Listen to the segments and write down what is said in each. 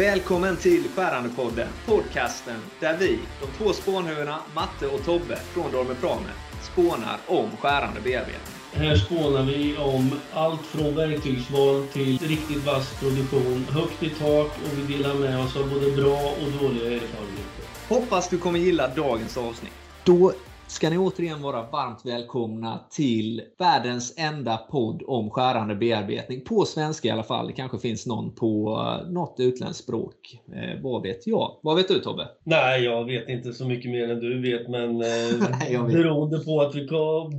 Välkommen till Skärandepodden, podcasten där vi, de två spånhuvudena Matte och Tobbe från Dorme Prame, spånar om skärande bearbetning. Här spånar vi om allt från verktygsval till riktigt vass produktion, högt i tak och vi delar med oss av både bra och dåliga erfarenheter. Hoppas du kommer gilla dagens avsnitt. Då ska ni återigen vara varmt välkomna till världens enda podd om skärande bearbetning. På svenska i alla fall. Det kanske finns någon på eh, något utländskt språk. Eh, vad vet jag? Vad vet du Tobbe? Nej, jag vet inte så mycket mer än du vet, men eh, Nej, jag vet. beroende på att vi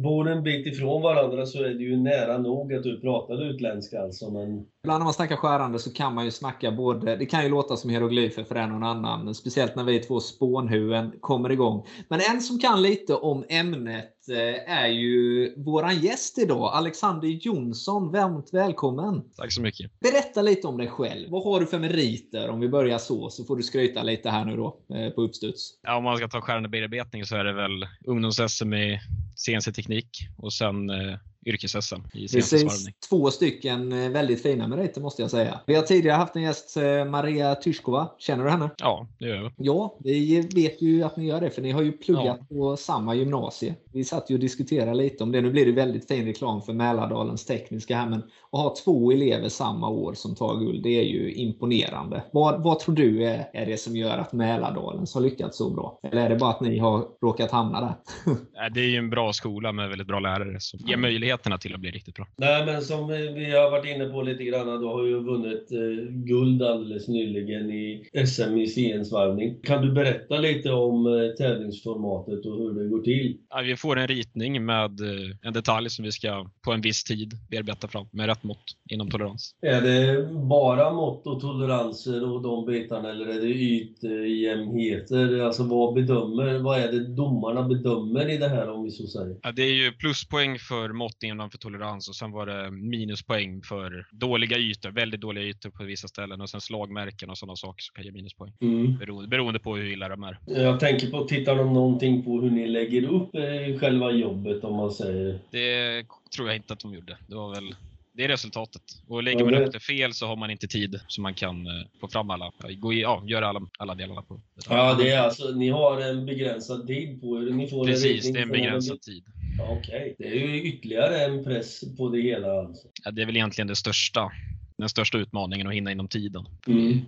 bor en bit ifrån varandra så är det ju nära nog att du pratar utländska alltså. Men Ibland när man snackar skärande så kan man ju snacka både, det kan ju låta som hieroglyfer för en och en annan, men speciellt när vi två spånhuvuden kommer igång. Men en som kan lite om ämnet eh, är ju våran gäst idag, Alexander Jonsson. Varmt välkommen! Tack så mycket. Berätta lite om dig själv. Vad har du för meriter? Om vi börjar så, så får du skryta lite här nu då, eh, på uppstuds. Ja, om man ska ta skärande bearbetning så är det väl ungdoms-SM i CNC-teknik och sen eh, yrkes-SM i CNC-svarvning. Precis. Två stycken eh, väldigt fina meriter måste jag säga. Vi har tidigare haft en gäst, eh, Maria Tyskova. Känner du henne? Ja, det gör jag. Ja, vi vet ju att ni gör det, för ni har ju pluggat på samma gymnasie. Vi satt ju och diskuterade lite om det. Nu blir det väldigt fin reklam för Mälardalens tekniska här, men att ha två elever samma år som tar guld, det är ju imponerande. Vad, vad tror du är, är det som gör att Mälardalens har lyckats så bra? Eller är det bara att ni har råkat hamna där? Det är ju en bra skola med väldigt bra lärare som ger möjligheterna till att bli riktigt bra. Nej, men som vi har varit inne på lite grann, du har ju vunnit eh, guld alldeles nyligen i SM i CN-svarvning. Kan du berätta lite om eh, tävlingsformatet och hur det går till? Ja, Vi får en ritning med eh, en detalj som vi ska på en viss tid bearbeta fram med rätt mått inom tolerans. Är det bara mått och toleranser och de bitarna eller är det ytjämnheter? Alltså vad bedömer, vad är det domarna bedömer i det här om vi så säger? Ja, Det är ju pluspoäng för mått innanför tolerans och sen var det minuspoäng för dåliga ytor, väldigt dåliga ytor på vissa ställen och sen slagmärken och sådana saker som kan ge minuspoäng. Mm. Beroende, beroende på hur illa de är. Jag tänker på, tittar de någonting på hur ni lägger upp eh, själva jobbet om man säger? Det tror jag inte att de gjorde. Det var väl det är resultatet. Och lägger man upp det fel så har man inte tid så man kan eh, få fram alla, gå i, ja, göra alla, alla delarna på det. Ja, det är alltså, ni har en begränsad tid på er. Ni får Precis, det är en begränsad tid. Ja, Okej, det är ju ytterligare en press på det hela alltså. Ja, det är väl egentligen det största, den största utmaningen att hinna inom tiden.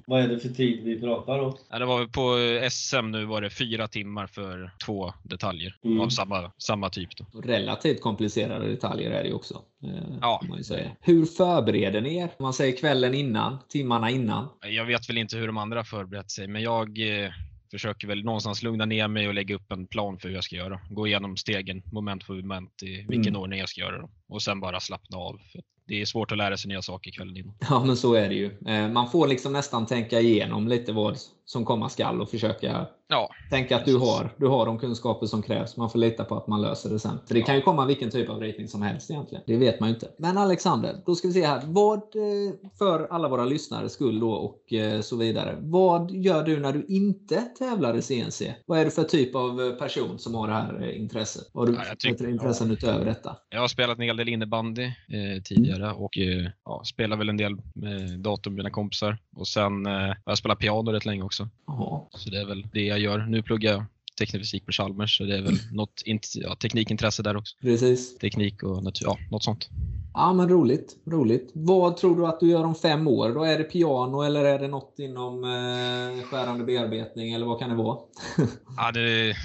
Vad är det för tid vi pratar om? Ja, det var på SM nu var det fyra timmar för två detaljer Mm. av samma, samma typ. Då. Relativt komplicerade detaljer är det ju också. eh, Ja. kan Man ju säga. Hur förbereder ni er? Om man säger kvällen innan, timmarna innan. Jag vet väl inte hur de andra förberett sig, men jag eh, försöker väl någonstans lugna ner mig och lägga upp en plan för hur jag ska göra. Gå igenom stegen, moment för moment, i vilken Mm. ordning jag ska göra dem. Och sen bara slappna av. Det är svårt att lära sig nya saker kvällen innan. Ja, men så är det ju. Eh, Man får liksom nästan tänka igenom lite vad som komma skall och försöka Ja, tänka att du har, du har de kunskaper som krävs. Man får lita på att man löser det sen. För det kan ju komma vilken typ av ritning som helst egentligen. Det vet man ju inte. Men Alexander, då ska vi se här. Vad, eh, för alla våra lyssnares skull då och eh, så vidare. Vad gör du när du inte tävlar i CNC? Vad är du för typ av eh, person som har det här eh, intresset? Har du Ja, tycker- intressen utöver detta? jag har spelat en hel del innebandy eh, tidigare och eh, ja, spelar väl en del med dator med mina kompisar. Och sen eh, har jag spelat piano rätt länge också. Jaha. Så det är väl det jag gör. Nu pluggar jag teknisk fysik på Chalmers, så det är väl något int- ja, teknikintresse där också. Precis. Teknik och natur, ja, något sånt. Ja, men roligt. roligt. Vad tror du att du gör om fem år? Då är det piano eller är det något inom eh, skärande bearbetning eller vad kan det vara? Ja, det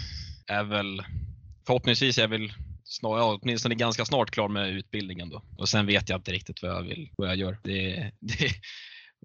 är väl förhoppningsvis är jag väl snar, ja, åtminstone ganska snart klar med utbildningen då. Och sen vet jag inte riktigt vad jag vill, vad jag gör. Det, det,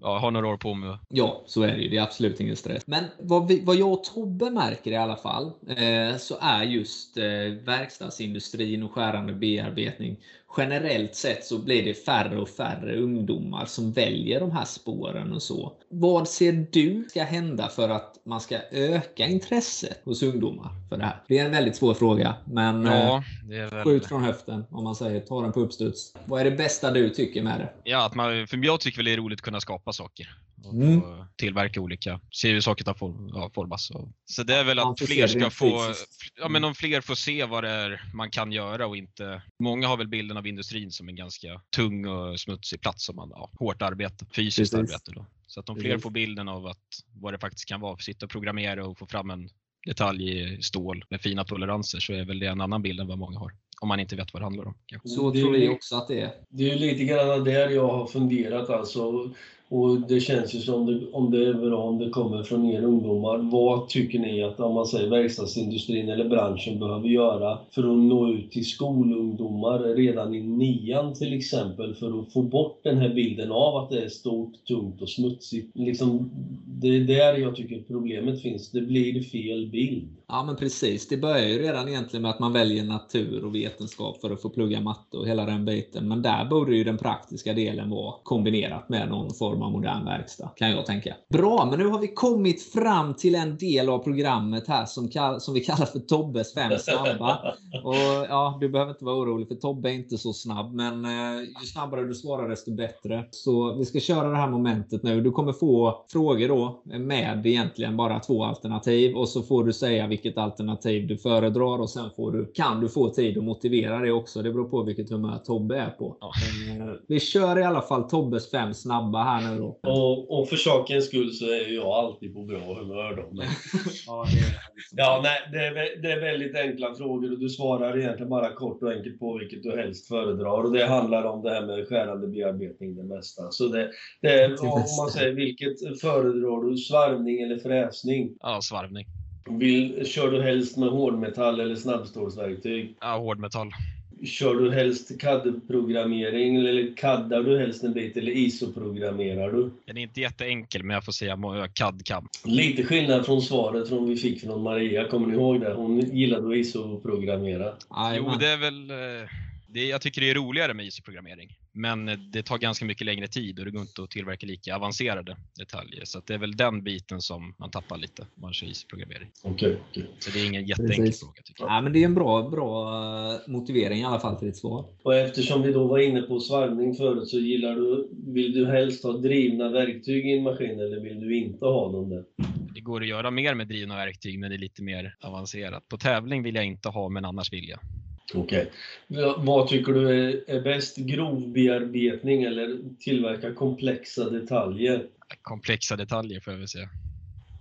ja, jag har några år på mig. Ja, så är det ju. Det är absolut ingen stress. Men vad, vi, vad jag och Tobbe märker i alla fall, eh, så är just eh, verkstadsindustrin och skärande bearbetning generellt sett så blir det färre och färre ungdomar som väljer de här spåren och så. Vad ser du ska hända för att man ska öka intresset hos ungdomar för det här? Det är en väldigt svår fråga, men eh, Ja, är väl... skjut från höften om man säger ta den på uppstuds. Vad är det bästa du tycker med det? Ja, att man, för jag tycker väl det är roligt att kunna skapa saker. Och Mm. tillverka olika, se hur saker form, ja, formas. Och- Så det är väl att fler ska få, ja men om fler får se vad det är man kan göra och inte, många har väl bilden av industrin som en ganska tung och smutsig plats som man, ja, hårt arbete, fysiskt Precis. arbete då. Så att om fler får bilden av att vad det faktiskt kan vara, för att sitta och programmera och få fram en detalj i stål med fina toleranser så är väl det en annan bild än vad många har. Om man inte vet vad det handlar om. Kanske. Så tror vi också att det är. Det är ju lite grann där jag har funderat alltså. Och det känns ju som det, om det är bra om det kommer från er ungdomar. Vad tycker ni att om man säger verkstadsindustrin eller branschen behöver göra för att nå ut till skolungdomar redan i nian till exempel för att få bort den här bilden av att det är stort, tungt och smutsigt. Liksom, det är där jag tycker problemet finns. Det blir fel bild. Ja men precis. Det börjar ju redan egentligen med att man väljer natur och vetenskap för att få plugga matte och hela den biten. Men där borde ju den praktiska delen vara kombinerat med någon form av modern verkstad, kan jag tänka. Bra, men nu har vi kommit fram till en del av programmet här som, kall som vi kallar för Tobbes fem snabba. Och ja, du behöver inte vara orolig för Tobbe är inte så snabb, men eh, ju snabbare du svarar desto bättre. Så vi ska köra det här momentet nu. Du kommer få frågor då med egentligen bara två alternativ och så får du säga vilket alternativ du föredrar och sen får du, kan du få tid att motivera det också. Det beror på vilket humör Tobbe är på. Ja. Eh, vi kör i alla fall Tobbes fem snabba här nu då. Och, och för sakens skull så är jag alltid på bra humör då. Men... ja, det är, ja, nej, det är, det är väldigt enkla frågor och du svarar egentligen bara kort och enkelt på vilket du helst föredrar. Och det handlar om det här med skärande bearbetning det mesta. Så det, det är, om man säger vilket föredrar du? Svarvning eller fräsning? Ja, svarvning. Vill, kör du helst med hårdmetall eller snabbstålsverktyg? Ja, hårdmetall. Kör du helst CAD-programmering eller CADar du helst en bit eller ISO-programmerar du? Den är inte jätteenkel men jag får säga CAD kan. Lite skillnad från svaret från vi fick från Maria, kommer ni ihåg det? Hon gillade att ISO-programmera. Jo, det är väl... Eh, det, jag tycker det är roligare med ISO-programmering. Men det tar ganska mycket längre tid och det går inte att tillverka lika avancerade detaljer. Så det är väl den biten som man tappar lite om man kör ISO-programmering. Okay, okay. Så det är ingen jätteenkel Precis. fråga. Tycker jag. Ja, men det är en bra, bra eh, motivering i alla fall till ditt svar. Och eftersom vi då var inne på svarvning förut så gillar du, vill du helst ha drivna verktyg i en maskin eller vill du inte ha dem där? Det går att göra mer med drivna verktyg men det är lite mer avancerat. På tävling vill jag inte ha men annars vill jag. Okej. Okay. Vad tycker du är, bäst? Grovbearbetning eller tillverka komplexa detaljer? Komplexa detaljer får jag väl säga.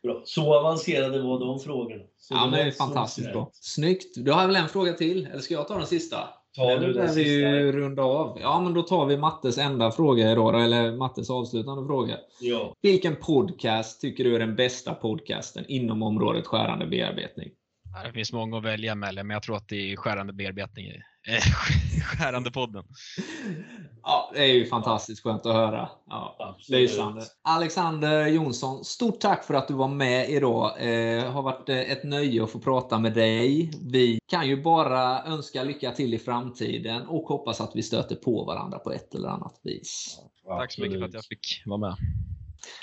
Bra. Så avancerade var de frågorna. Så ja, men det är fantastiskt bra. Snyggt. Du har väl en fråga till? Eller ska jag ta den sista? Ta du den sista. vi runda av. Ja, men då tar vi Mattes enda fråga idag, eller Mattes avslutande fråga. Ja. Vilken podcast tycker du är den bästa podcasten inom området skärande bearbetning? Det finns många att välja mellan, men jag tror att det är skärande bearbetning. Skärande podden. Ja, det är ju fantastiskt skönt att höra. Ja, lysande. Alexander Jonsson, stort tack för att du var med idag. Det eh, har varit eh, ett nöje att få prata med dig. Vi kan ju bara önska lycka till i framtiden och hoppas att vi stöter på varandra på ett eller annat vis. Ja, tack så mycket för att jag fick vara med.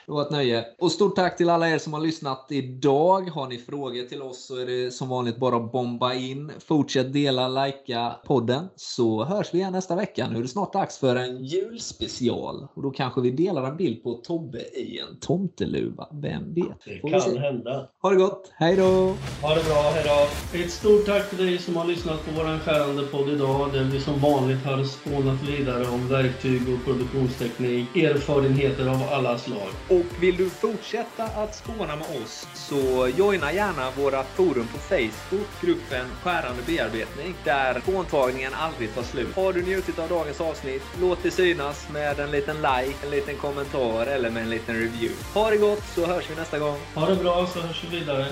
Det var ett nöje. Och stort tack till alla er som har lyssnat idag. Har ni frågor till oss så är det som vanligt bara att bomba in. Fortsätt dela, likea podden så hörs vi igen nästa vecka. Nu är det snart dags för en julspecial. Och då kanske vi delar en bild på Tobbe i en tomteluva. Vem vet? Det kan se. hända. Ha det gott. Hej då! Ha det bra. Hej då! Ett stort tack till dig som har lyssnat på vår skärande podd idag. Där vi som vanligt har spånat vidare om verktyg och produktionsteknik. Erfarenheter av alla slag. Och vill du fortsätta att spåna med oss så joina gärna våra forum på Facebook, gruppen Skärande bearbetning, där spåntagningen aldrig tar slut. Har du njutit av dagens avsnitt, låt det synas med en liten like, en liten kommentar eller med en liten review. Ha det gott så hörs vi nästa gång. Ha det bra så hörs vi vidare.